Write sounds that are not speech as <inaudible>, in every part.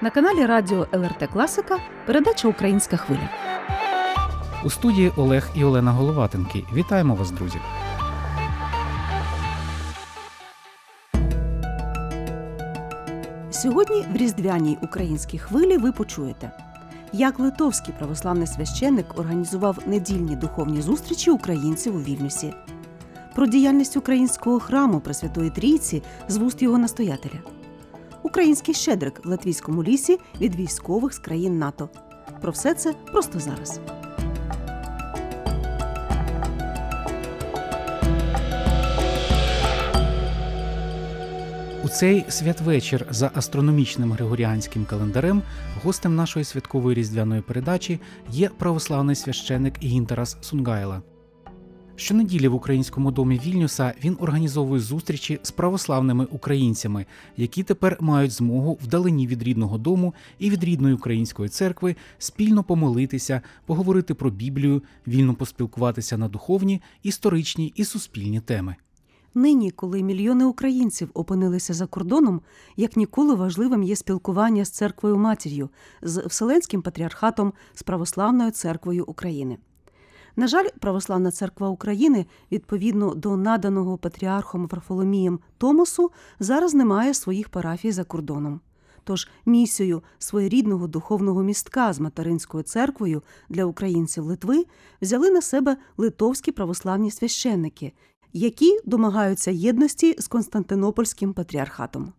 На каналі Радіо ЛРТ Класика передача Українська хвиля. У студії Олег і Олена Головатенки. Вітаємо вас, друзі. Сьогодні в різдвяній українській хвилі ви почуєте, як литовський православний священник організував недільні духовні зустрічі українців у Вільнюсі, про діяльність українського храму Пресвятої Трійці з вуст його настоятеля, український щедрик в латвійському лісі від військових з країн НАТО. Про все це просто зараз. У цей святвечір за астрономічним григоріанським календарем гостем нашої святкової різдвяної передачі є православний священик Гінтерас Сунгайла. Щонеділі в українському домі Вільнюса він організовує зустрічі з православними українцями, які тепер мають змогу вдалині від рідного дому і від рідної української церкви спільно помолитися, поговорити про Біблію, вільно поспілкуватися на духовні, історичні і суспільні теми. Нині, коли мільйони українців опинилися за кордоном, як ніколи важливим є спілкування з церквою матір'ю, з Вселенським патріархатом, з Православною церквою України. На жаль, Православна церква України, відповідно до наданого патріархом Варфоломієм Томосу, зараз не має своїх парафій за кордоном. Тож місію своєрідного духовного містка з материнською церквою для українців Литви взяли на себе литовські православні священники, які домагаються єдності з Константинопольським патріархатом.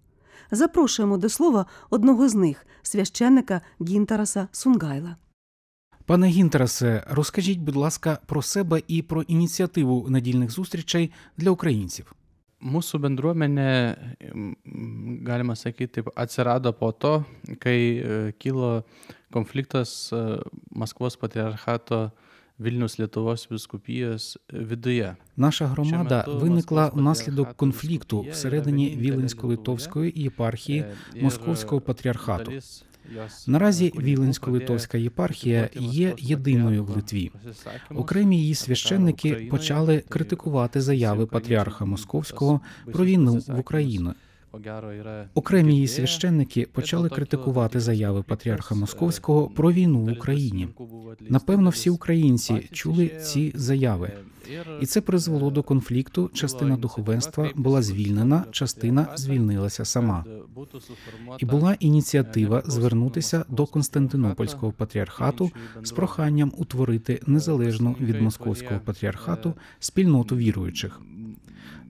Запрошуємо до слова одного з них, священника Гінтараса Сунгайла. Пане Гінтерасе, розкажіть, будь ласка, про себе і про ініціативу недільних зустрічей для українців. Mūsų bendruomenė, m, galima sakyti, atsirado po to, kai e, kilo konfliktas e, Maskvos patriarchato Vilnius Lietuvos viskupijos viduje. Наша громада виникла внаслідок конфлікту всередині Віленсько-Литовської єпархії Е, Московського патріархату. Наразі Віленсько-Литовська єпархія є єдиною в Литві. Окремі її священники почали критикувати заяви патріарха Московського про війну в Україну. Окремі її священники почали критикувати заяви патріарха Московського е, про війну в Україні. Напевно, всі українці чули ці заяви. е, І це призвело до е, конфлікту. Частина духовенства була звільнена, частина звільнилася сама. І була ініціатива звернутися до Константинопольського патріархату з проханням утворити незалежну від московського патріархату спільноту віруючих.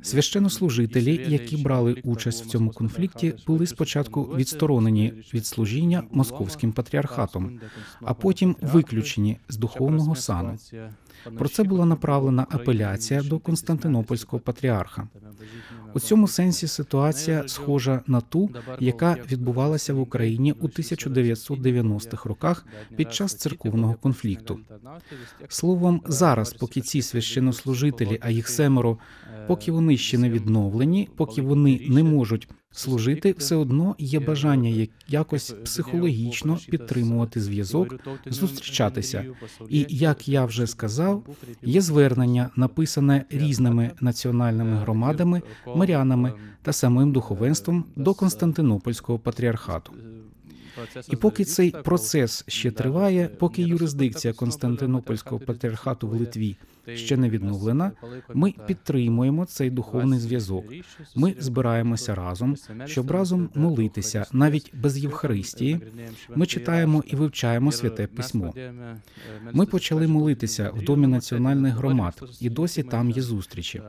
Священнослужителі, які брали участь в цьому конфлікті, були спочатку відсторонені від служіння московським патріархатом, а потім виключені з духовного сану. Про це була направлена апеляція до Константинопольського патріарха. У цьому сенсі ситуація схожа на ту, яка відбувалася в Україні у 1990-х роках під час церковного конфлікту. Словом, зараз, поки ці священнослужителі, а їх семеро, поки вони ще не відновлені, поки вони не можуть служити, все одно є бажання якось психологічно підтримувати зв'язок, зустрічатися. І як я вже сказав, є звернення, написане різними національними громадами, мирянами та самим духовенством до Константинопольського патріархату. І поки цей процес ще триває, поки юрисдикція Константинопольського патріархату в Литві ще не відновлена, ми підтримуємо цей духовний зв'язок. Ми збираємося разом, щоб разом молитися, навіть без Євхаристії. Ми читаємо і вивчаємо святе письмо. Ми почали молитися в домі національних громад, і досі там є зустрічі.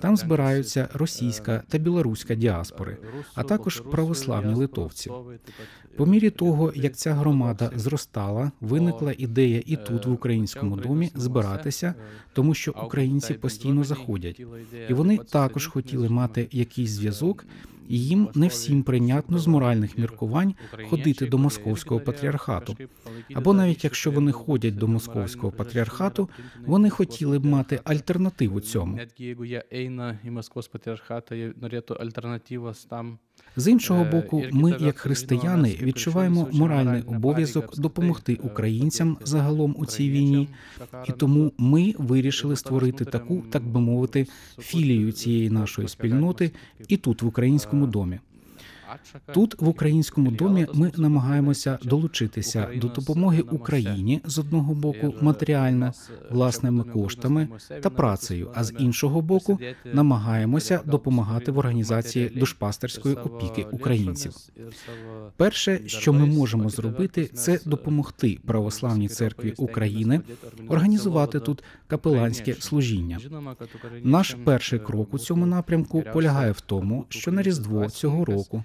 Там збираються російська та білоруська діаспори, а також православні литовці. По мірі того, як ця громада зростала, виникла ідея і тут, в українському домі, збиратися, тому що українці постійно заходять, і вони також хотіли мати якийсь зв'язок. І їм не всім прийнятно з моральних міркувань ходити до московського патріархату. Або навіть якщо вони ходять до московського патріархату, вони хотіли б мати альтернативу цьому. Netgi jeigu jie eina į Maskvos patriarchatą, jie norėtų alternatyvos tam. З іншого Е, боку, ми, як християни, відчуваємо моральний обов'язок допомогти е, українцям загалом у цій війні, і тому ми вирішили створити таку, так би мовити, філію цієї нашої спільноти і тут, в українському домі. Тут, в українському домі, ми намагаємося долучитися до допомоги Україні з одного боку матеріально, власними коштами та працею, а з іншого боку, намагаємося допомагати в організації душпастерської опіки українців. Перше, що ми можемо зробити, це допомогти православній церкві України організувати тут капеланське служіння. Наш перший крок у цьому напрямку полягає в тому, що на Різдво цього року,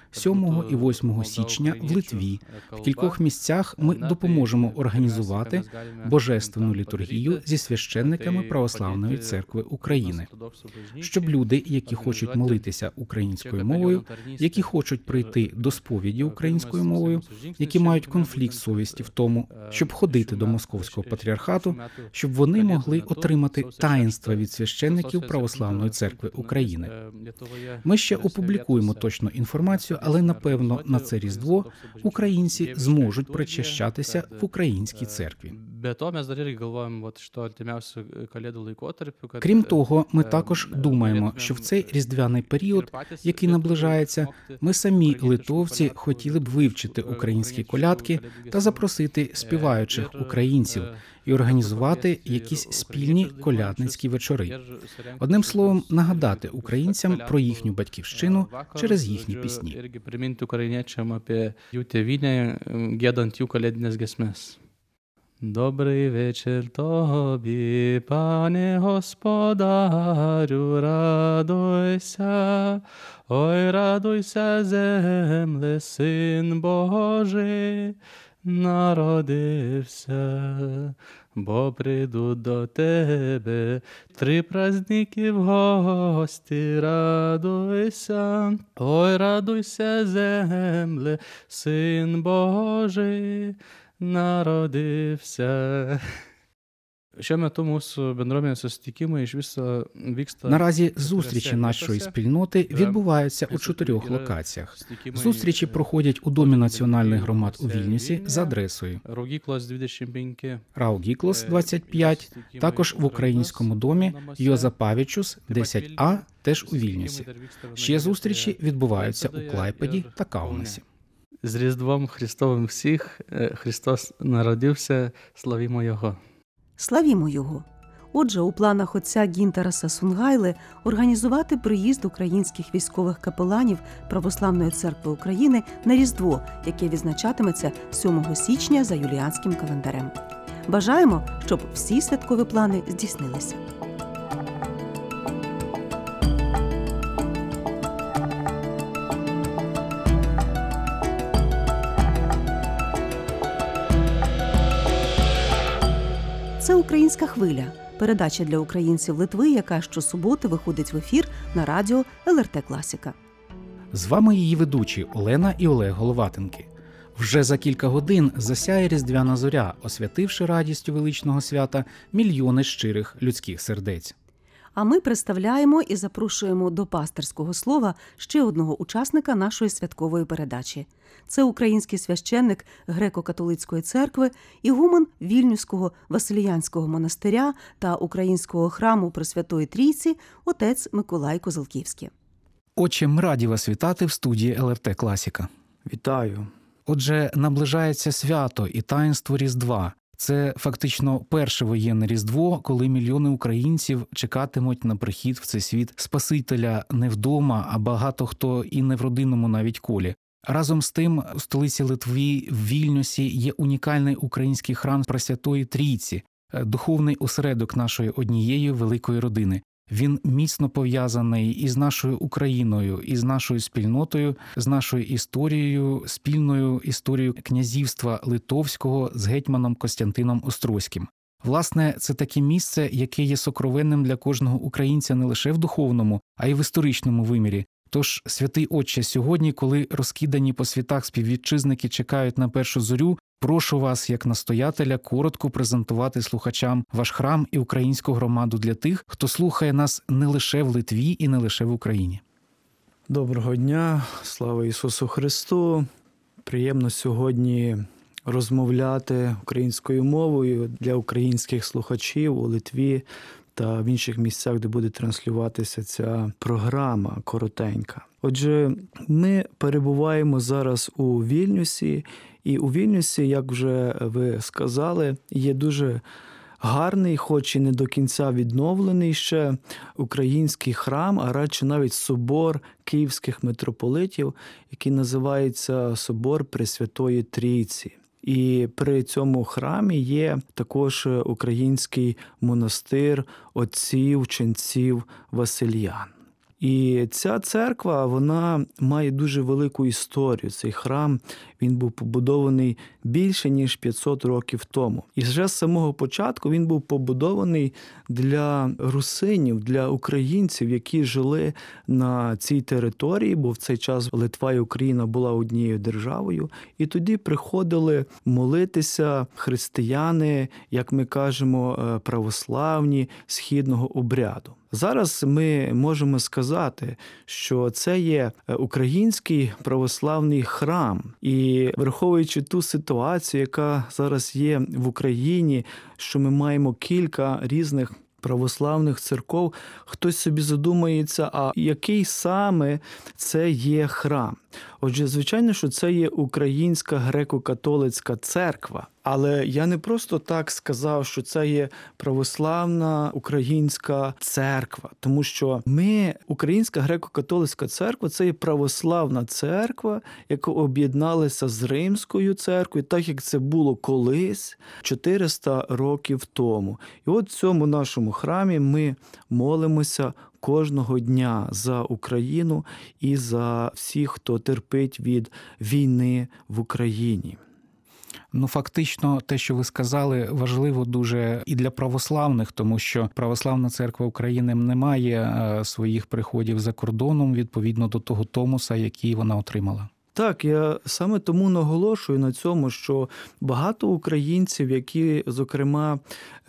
7 і 8 січня, в Литві, в кількох місцях ми допоможемо організувати божественну літургію зі священниками Православної церкви України, щоб люди, які хочуть молитися українською мовою, які хочуть прийти до сповіді українською мовою, які мають конфлікт совісті в тому, щоб ходити до московського патріархату, щоб вони могли отримати таїнства від священників Православної церкви України. Ми ще опублікуємо точну інформацію, але напевно на це різдво українці зможуть причащатися в українській церкві. Крім того, ми також думаємо, що в цей різдвяний період, який наближається, ми самі литовці хотіли б вивчити українські колядки та запросити співаючих українців і організувати якісь спільні колядницькі вечори. Одним словом, нагадати українцям про їхню батьківщину через їхні пісні. Добрий вечір тобі, пане господарю, радуйся, ой, радуйся, земле, син Божий, народився, бо прийду до тебе, три праздники в гості, радуйся, ой, радуйся, земле, син Божий, народився. Šiuo metu mūsų bendruomenės susitikimai iš viso vyksta Наразі зустрічі нашої спільноти відбуваються у чотирьох локаціях. Зустрічі проходять у домі національних громад у Вільнюсі за адресою Рогікlos 25, Раугіклос 25, також в українському домі Йозапавічус 10А, теж у Вільнюсі. Ще зустрічі відбуваються у Клайпеді та Каунасі. З Різдвом Христовим всіх Е, Христос народився, славімо Його. Славімо його. Отже, у планах отця Гінтераса Сунгайли організувати приїзд українських військових капеланів Православної церкви України на Різдво, яке відзначатиметься 7 січня за юліанським календарем. Бажаємо, щоб всі святкові плани здійснилися. Українська хвиля. Передача для українців Литви, яка щосуботи виходить в ефір на радіо ЛРТ Класіка. З вами її ведучі Олена і Олег Головатенки. Вже за кілька годин засяє різдвяна зоря, освятивши радістю величного свята мільйони щирих людських сердець. А ми представляємо і запрошуємо до пасторського слова ще одного учасника нашої святкової передачі. Це український священник греко-католицької церкви, ігумен Вільнюського Василіянського монастиря та українського храму Пресвятої Трійці, отець Миколай Козелківський. Отче, ми раді вас вітати в студії ЛРТ Класіка. Вітаю. Отже, наближається свято і таїнство Різдва. Це фактично перше воєнне різдво, коли мільйони українців чекатимуть на прихід в цей світ Спасителя не вдома, а багато хто і не в родинному навіть колі. Разом з тим, у столиці Литві в Вільнюсі є унікальний український храм Пресвятої Трійці, е, духовний осередок нашої однієї великої родини. Він міцно пов'язаний із нашою Україною, із нашою спільнотою, з нашою історією, спільною історією князівства Литовського з гетьманом Костянтином Острозьким. Власне, це таке місце, яке є сокровенним для кожного українця не лише в духовному, а й в історичному вимірі. Тож, святий Отче, сьогодні, коли розкидані по світах співвітчизники чекають на першу зорю, прошу вас, як настоятеля, коротко презентувати слухачам ваш храм і українську громаду для тих, хто слухає нас не лише в Литві і не лише в Україні. Доброго дня, слава Ісусу Христу. Приємно сьогодні розмовляти українською мовою для українських слухачів у Литві та в інших місцях, де буде транслюватися ця програма коротенька. Отже, ми перебуваємо зараз у Вільнюсі, і у Вільнюсі, як вже ви сказали, є дуже гарний, хоч і не до кінця відновлений ще український храм, а радше навіть собор київських митрополитів, який називається Собор Пресвятої Трійці. І при цьому храмі є також український монастир отців, ченців Васильян. І ця церква вона має дуже велику історію. Цей храм він був побудований більше ніж 500 років тому. І вже з самого початку він був побудований для русинів, для українців, які жили на цій території, бо в цей час Литва і Україна була однією державою. І тоді приходили молитися християни, як ми кажемо, е, православні східного обряду. Зараз ми можемо сказати, що це є е, український православний храм, і враховуючи ту ситуацію, яка зараз є в Україні, що ми маємо кілька різних. Православних церков хтось собі задумається, а який саме це є храм? Отже, звичайно, що це є Українська греко-католицька церква. Але я не просто так сказав, що це є православна українська церква, тому що ми, Українська греко-католицька церква, це є православна церква, яка об'єдналася з Римською церквою, так як це було колись 400 років тому. І от в цьому нашому храмі ми молимося кожного дня за Україну і за всіх, хто терпить від війни в Україні. Ну, фактично, те, що ви сказали, важливо дуже і для православних, тому що православна церква України не має е, своїх приходів за кордоном відповідно до того томуса, який вона отримала. Так, я саме тому наголошую на цьому, що багато українців, які, зокрема,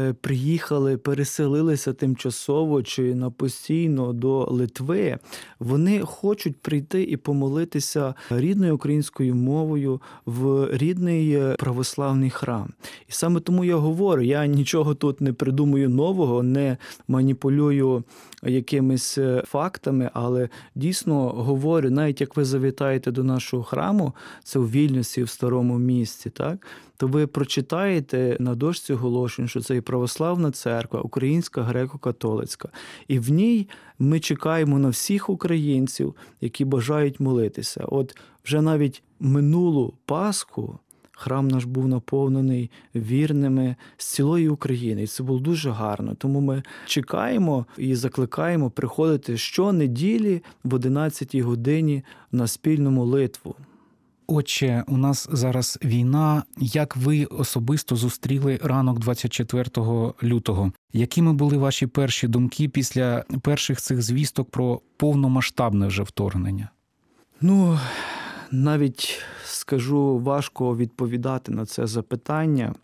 е, приїхали, переселилися тимчасово чи на постійно до Литви, вони хочуть прийти і помолитися рідною українською мовою в рідний е, православний храм. І саме тому я говорю: я нічого тут не придумую нового, не маніпулюю якимись е, фактами, але дійсно говорю, навіть як ви завітаєте до нашого храму, це у Вільнюсі в старому місті, так то ви прочитаєте на дошці оголошень, що це і православна церква, українська греко-католицька, і в ній ми чекаємо на всіх українців, які бажають молитися. От вже навіть минулу Пасху. Храм наш був наповнений вірними з цілої України, і це було дуже гарно. Тому ми чекаємо і закликаємо приходити щонеділі в 11 годині на спільну молитву. Отче, у нас зараз війна. Як ви особисто зустріли ранок 24 лютого? Якими були ваші перші думки після перших цих звісток про повномасштабне вже вторгнення? Ну навіть скажу важко відповідати на це запитання.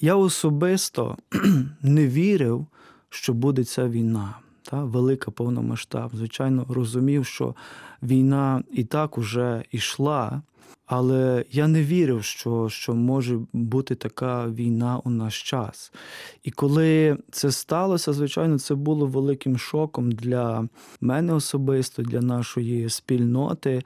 Я особисто <clears throat> не вірив, що буде ця війна, та велика повномасштаб. Звичайно, розумів, що війна і так уже йшла, але я не вірив, що, що може бути така війна у наш час. І коли це сталося, звичайно, це було великим шоком для мене особисто, для нашої спільноти.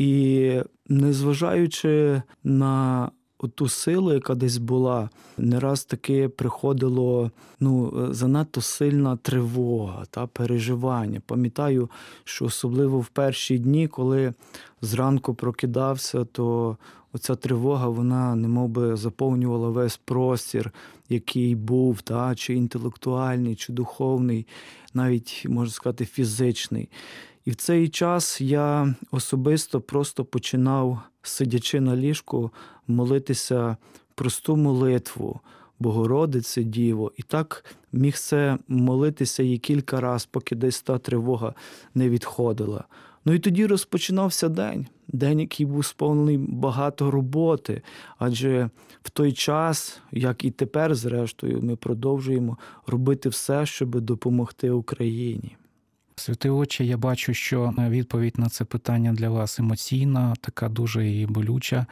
І незважаючи на ту силу, яка десь була, не раз таки приходило ну, занадто сильна тривога та переживання. Пам'ятаю, що особливо в перші дні, коли зранку прокидався, то оця тривога вона немов би заповнювала весь простір, який був, та, чи інтелектуальний, чи духовний, навіть можна сказати, фізичний. І в цей час я особисто просто починав, сидячи на ліжку, молитися просту молитву, Богородице Діво, і так міг це молитися і кілька разів, поки десь та тривога не відходила. Ну і тоді розпочинався день, день, який був сповнений багато роботи, адже в той час, як і тепер, зрештою, ми продовжуємо робити все, щоб допомогти Україні. Святий очі, я бачу, що відповідь на це питання для вас емоційна, така дуже і болюча.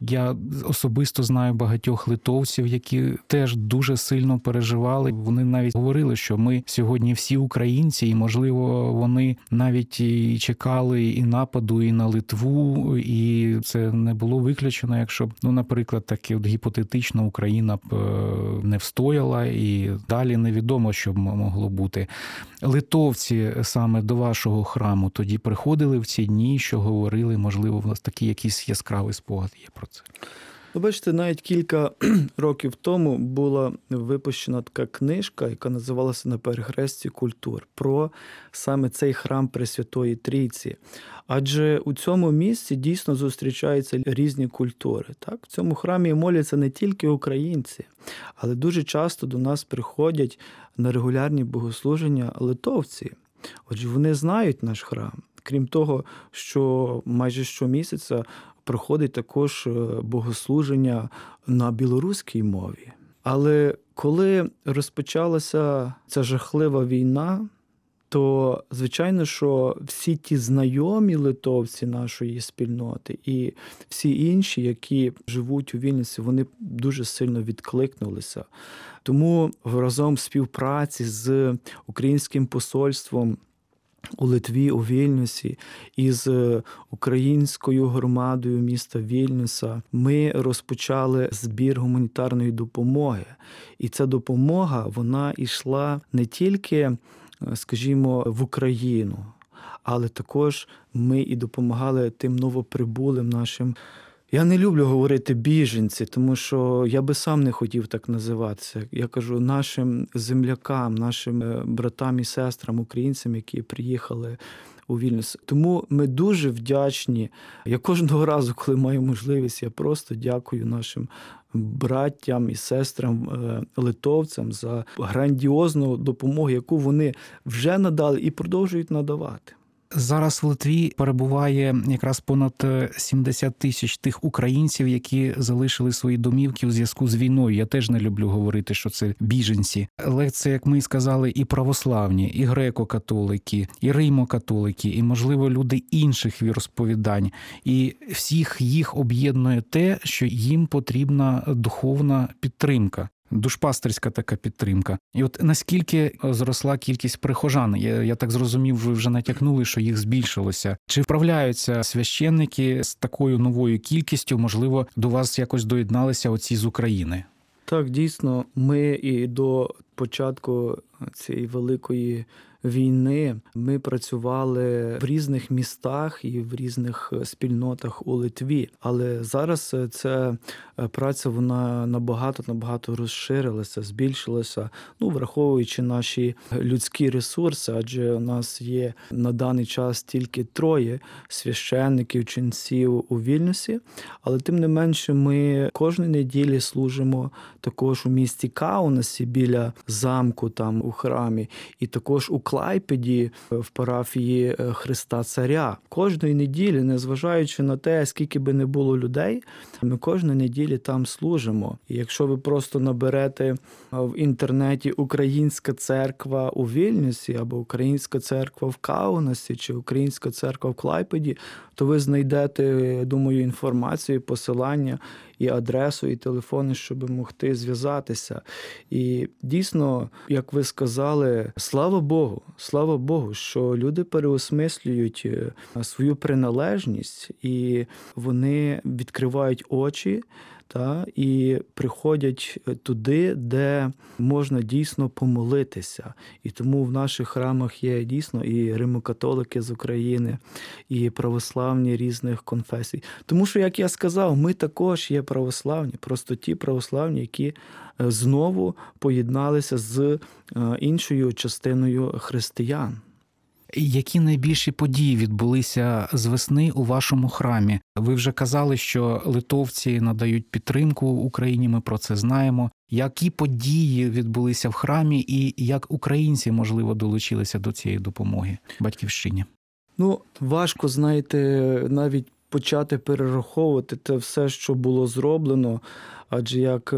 Я особисто знаю багатьох литовців, які теж дуже сильно переживали. Вони навіть говорили, що ми сьогодні всі українці, і можливо, вони навіть і чекали і нападу, і на Литву, і це не було виключено, якщо б, ну, наприклад, таки от гіпотетично Україна б е, не встояла, і далі невідомо, що б могло бути. Литовці саме до вашого храму тоді приходили в ці дні, що говорили, можливо, у вас такий якийсь яскравий спогад є про це. Ви бачите, навіть кілька <clears throat> років тому була випущена така книжка, яка називалася на перехресті культур про саме цей храм Пресвятої Трійці. Адже у цьому місці дійсно зустрічаються різні культури. Так? В цьому храмі моляться не тільки українці, але дуже часто до нас приходять на регулярні богослуження литовці. Отже, вони знають наш храм. Крім того, що майже щомісяця проходить також е, богослуження на білоруській мові. Але коли розпочалася ця жахлива війна, то звичайно, що всі ті знайомі литовці нашої спільноти і всі інші, які живуть у Вільниці, вони дуже сильно відкликнулися. Тому разом співпраці з українським посольством у Литві, у Вільнюсі із українською громадою міста Вільнюса ми розпочали збір гуманітарної допомоги. І ця допомога вона йшла не тільки, скажімо, в Україну, але також ми і допомагали тим новоприбулим нашим. Я не люблю говорити біженці, тому що я би сам не хотів так називатися. Я кажу нашим землякам, нашим е, братам і сестрам, українцям, які приїхали у Вільнюс. Тому ми дуже вдячні. Я кожного разу, коли маю можливість, я просто дякую нашим браттям і сестрам е, литовцям за грандіозну допомогу, яку вони вже надали і продовжують надавати. Зараз в Литві перебуває якраз понад 70 тисяч тих українців, які залишили свої домівки у зв'язку з війною. Я теж не люблю говорити, що це біженці, але це, як ми сказали, і православні, і греко-католики, і римо-католики, і можливо люди інших віросповідань. І всіх їх об'єднує те, що їм потрібна духовна підтримка. Душпастерська така підтримка, і от наскільки зросла кількість прихожан, я я так зрозумів, ви вже натякнули, що їх збільшилося. Чи вправляються священники з такою новою кількістю? Можливо, до вас якось доєдналися оці з України? Так, дійсно, ми і до початку цієї великої війни ми працювали в різних містах і в різних спільнотах у Литві. Але зараз ця праця вона набагато набагато розширилася, збільшилася. Ну, враховуючи наші людські ресурси, адже у нас є на даний час тільки троє священників, ченців у Вільнюсі. Але тим не менше, ми кожної неділі служимо також у місті Каунасі біля замку, там у храмі, і також у Клайпеді в парафії Христа Царя. Кожної неділі, незважаючи на те, скільки би не було людей, ми кожної неділі там служимо. І якщо ви просто наберете в інтернеті Українська церква у Вільнюсі або Українська церква в Каунасі чи Українська церква в Клайпеді, то ви знайдете, я думаю, інформацію, посилання і адресу, і телефони, щоб могти зв'язатися. І дійсно, як ви сказали, слава Богу, слава Богу, що люди переосмислюють свою приналежність і вони відкривають очі. Та і приходять туди, де можна дійсно помолитися. І тому в наших храмах є дійсно і римокатолики з України, і православні різних конфесій. Тому що, як я сказав, ми також є православні, просто ті православні, які знову поєдналися з іншою частиною християн. Які найбільші події відбулися з весни у вашому храмі? Ви вже казали, що литовці надають підтримку Україні. Ми про це знаємо. Які події відбулися в храмі, і як українці можливо долучилися до цієї допомоги батьківщині? Ну важко знаєте, навіть почати перераховувати те все, що було зроблено. Адже як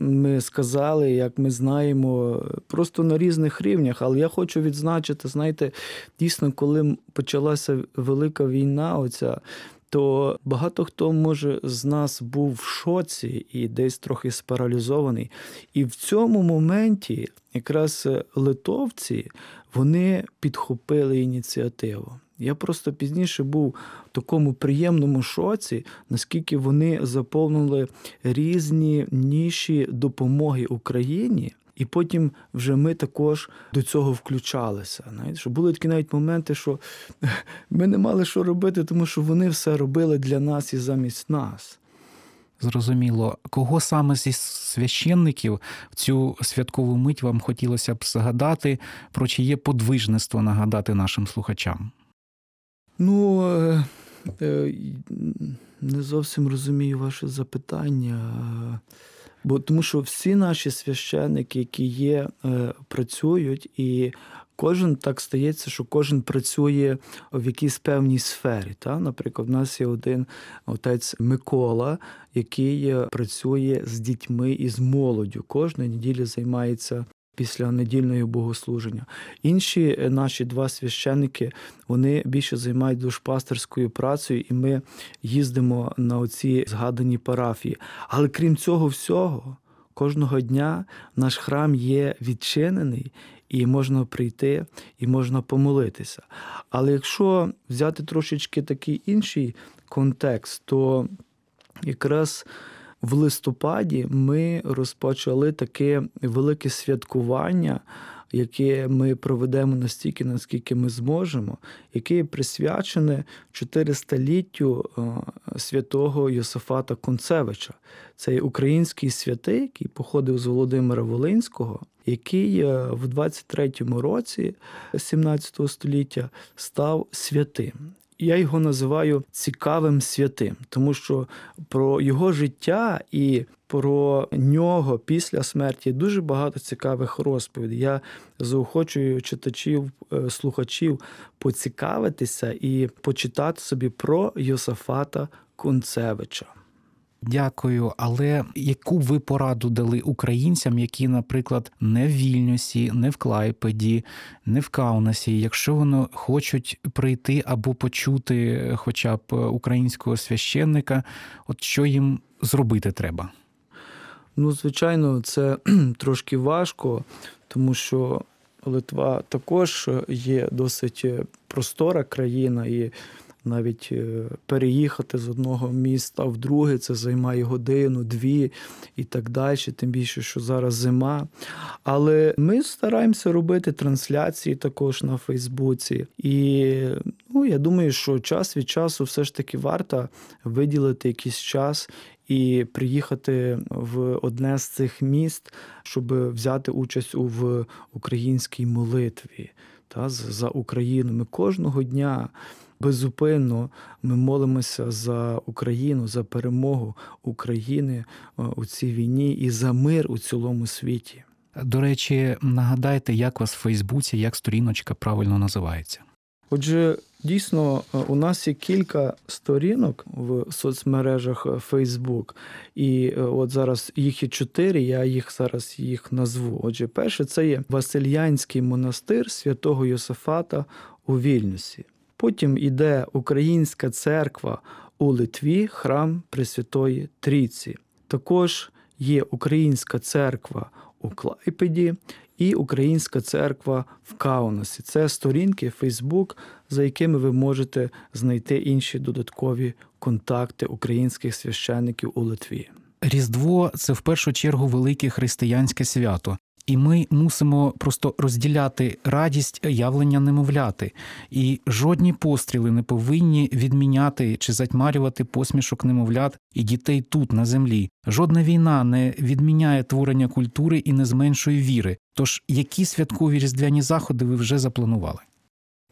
ми сказали, як ми знаємо, просто на різних рівнях. Але я хочу відзначити, знаєте, дійсно, коли почалася велика війна, оця. то багато хто може з нас був в шоці і десь трохи спаралізований. І в цьому моменті якраз литовці вони підхопили ініціативу. Я просто пізніше був в такому приємному шоці, наскільки вони заповнили різні ніші допомоги Україні. І потім вже ми також до цього включалися. Знаєте, що були такі навіть моменти, що <laughs> ми не мали що робити, тому що вони все робили для нас і замість нас. Зрозуміло, кого саме зі священників в цю святкову мить вам хотілося б згадати, про чиє подвижництво нагадати нашим слухачам? Ну е, е, не зовсім розумію ваше запитання. Бо тому що всі наші священники, які є, е, працюють, і кожен так стається, що кожен працює в якійсь певній сфері. Та? Наприклад, в нас є один отець Микола, який е, працює з дітьми і з молоддю. Кожної неділі займається. Після недільного богослуження. Інші е, наші два священники вони більше займають душпастерською працею, і ми їздимо на оці згадані парафії. Але крім цього всього, кожного дня наш храм є відчинений, і можна прийти, і можна помолитися. Але якщо взяти трошечки такий інший контекст, то якраз в листопаді ми розпочали таке велике святкування, яке ми проведемо настільки, наскільки ми зможемо, яке присвячене 400-літтю святого Йосифата Концевича. Це український святий, який походив з Володимира Волинського, який в 23-му році 17 століття став святим. Я його називаю цікавим святим, тому що про його життя і про нього після смерті дуже багато цікавих розповідей. Я заохочую читачів, слухачів поцікавитися і почитати собі про Йосафата Концевича. Дякую, але яку ви пораду дали українцям, які, наприклад, не в Вільнюсі, не в Клайпеді, не в Каунасі, якщо вони хочуть прийти або почути хоча б українського священника, от що їм зробити треба? Ну, звичайно, це <clears throat> трошки важко, тому що Литва також є досить простора країна і навіть переїхати з одного міста в друге, це займає годину, дві і так далі, тим більше, що зараз зима. Але ми стараємося робити трансляції також на Фейсбуці. І ну, я думаю, що час від часу все ж таки варто виділити якийсь час. І приїхати в одне з цих міст, щоб взяти участь у українській молитві та за Україну. Ми кожного дня безупинно ми молимося за Україну, за перемогу України у цій війні і за мир у цілому світі. До речі, нагадайте, як вас в Фейсбуці, як сторіночка правильно називається. Отже, дійсно, у нас є кілька сторінок в соцмережах Facebook, і от зараз їх є чотири. Я їх зараз їх назву. Отже, перше це є Васильянський монастир святого Йосифата у Вільнюсі. Потім іде Українська церква у Литві, храм Пресвятої Трійці. Також є Українська церква у Клайпеді і Українська церква в Каунасі. Це сторінки Фейсбук, за якими ви можете знайти інші додаткові контакти українських священників у Литві. Різдво це в першу чергу велике християнське свято. І ми мусимо просто розділяти радість явлення немовляти, і жодні постріли не повинні відміняти чи затьмарювати посмішок немовлят і дітей тут на землі. Жодна війна не відміняє творення культури і не зменшує віри. Тож які святкові різдвяні заходи ви вже запланували?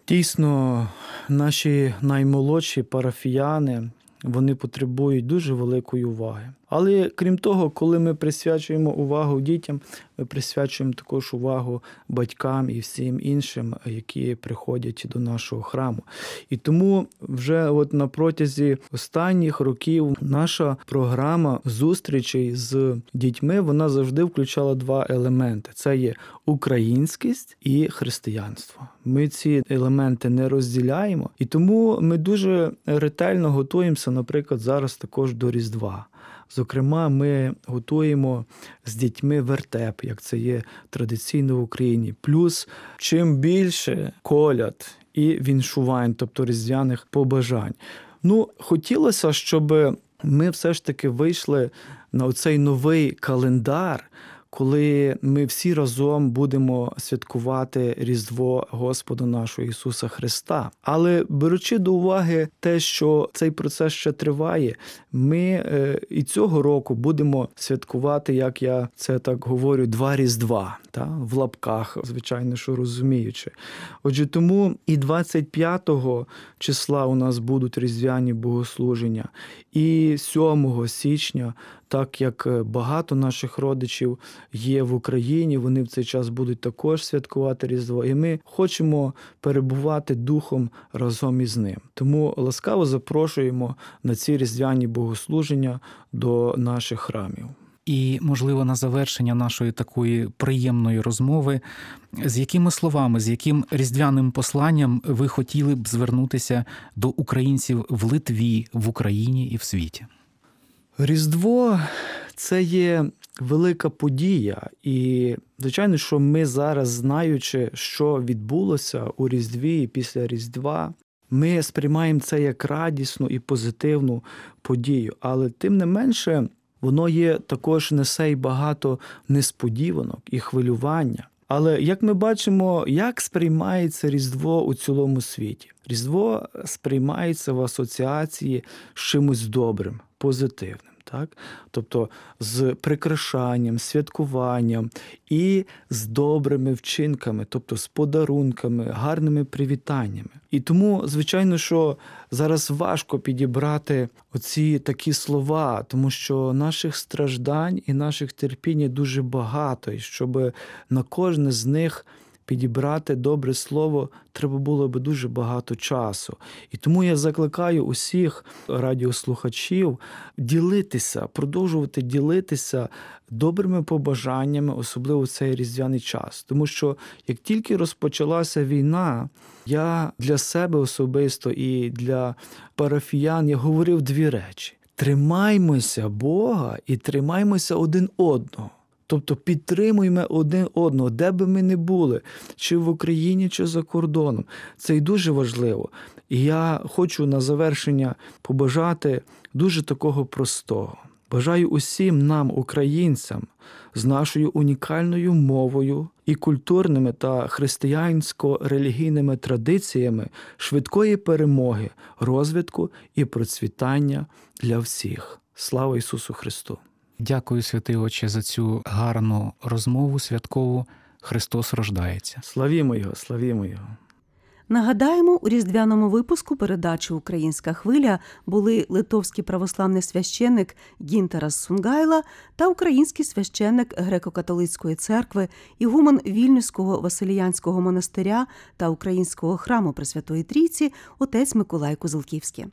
Дійсно, наші наймолодші парафіяни вони потребують дуже великої уваги. Але крім того, коли ми присвячуємо увагу дітям, ми присвячуємо також увагу батькам і всім іншим, які приходять до нашого храму. І тому вже от на протязі останніх років наша програма зустрічей з дітьми вона завжди включала два елементи: це є українськість і християнство. Ми ці елементи не розділяємо, і тому ми дуже ретельно готуємося, наприклад, зараз також до Різдва. Зокрема, ми готуємо з дітьми вертеп, як це є традиційно в Україні. Плюс чим більше коляд і віншувань, тобто різдвяних побажань. Ну, хотілося, щоб ми все ж таки вийшли на оцей новий календар. Коли ми всі разом будемо святкувати Різдво Господа нашого Ісуса Христа. Але беручи до уваги те, що цей процес ще триває, ми е, і цього року будемо святкувати, як я це так говорю, два Різдва та, в лапках, звичайно, що розуміючи. Отже, тому і 25 числа у нас будуть різдвяні богослуження, і 7 січня так як е, багато наших родичів є в Україні, вони в цей час будуть також святкувати Різдво, і ми хочемо перебувати духом разом із ним. Тому ласкаво запрошуємо на ці різдвяні богослуження до наших храмів. І, можливо, на завершення нашої такої приємної розмови, з якими словами, з яким різдвяним посланням ви хотіли б звернутися до українців в Литві, в Україні і в світі? Різдво це є велика подія, і звичайно, що ми зараз, знаючи, що відбулося у Різдві і після Різдва, ми сприймаємо це як радісну і позитивну подію. Але тим не менше, воно є також несе й багато несподіванок і хвилювання. Але як ми бачимо, як сприймається Різдво у цілому світі? Різдво сприймається в асоціації з чимось добрим, позитивним. Так? Тобто з прикрашанням, святкуванням і з добрими вчинками, тобто з подарунками, гарними привітаннями. І тому, звичайно, що зараз важко підібрати оці такі слова, тому що наших страждань і наших терпінь дуже багато, і щоб на кожне з них підібрати добре слово треба було би дуже багато часу. І тому я закликаю усіх радіослухачів ділитися, продовжувати ділитися добрими побажаннями, особливо в цей різдвяний час. Тому що як тільки розпочалася війна, я для себе особисто і для парафіян я говорив дві речі: тримаймося Бога і тримаймося один одного. Тобто підтримуємо один одного, де би ми не були, чи в Україні, чи за кордоном. Це і дуже важливо. І я хочу на завершення побажати дуже такого простого. Бажаю усім нам, українцям, з нашою унікальною мовою і культурними та християнсько-релігійними традиціями швидкої перемоги, розвитку і процвітання для всіх. Слава Ісусу Христу! Дякую, святий Отче, за цю гарну розмову святкову. Христос рождається. Славімо Його, славімо Його. Нагадаємо, у різдвяному випуску передачі Українська хвиля були литовський православний священник Гінтерас Сунгайла та український священник греко-католицької церкви, ігумен Вільнюського Василіянського монастиря та українського храму Пресвятої Трійці отець Миколай Козелківський.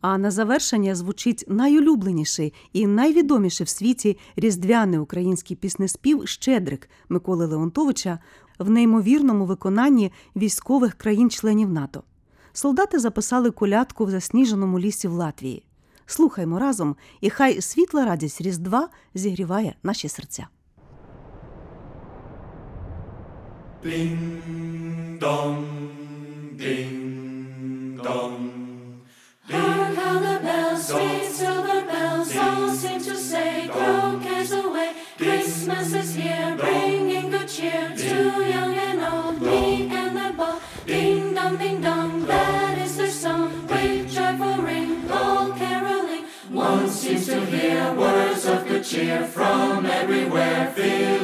А на завершення звучить найулюбленіший і найвідоміший в світі різдвяний український піснеспів Щедрик Миколи Леонтовича в неймовірному виконанні військових країн-членів НАТО. Солдати записали колядку в засніженому лісі в Латвії. Слухаймо разом, і хай світла радість Різдва зігріває наші серця. Ding dong, ding dong. Sweet silver bells, all seem to say, cares away. Christmas is here, bringing good cheer to young and old, meek and the bold. Ding dong, ding dong, that is their song. With joyful ring, all caroling. One seems to hear words of good cheer from everywhere, filling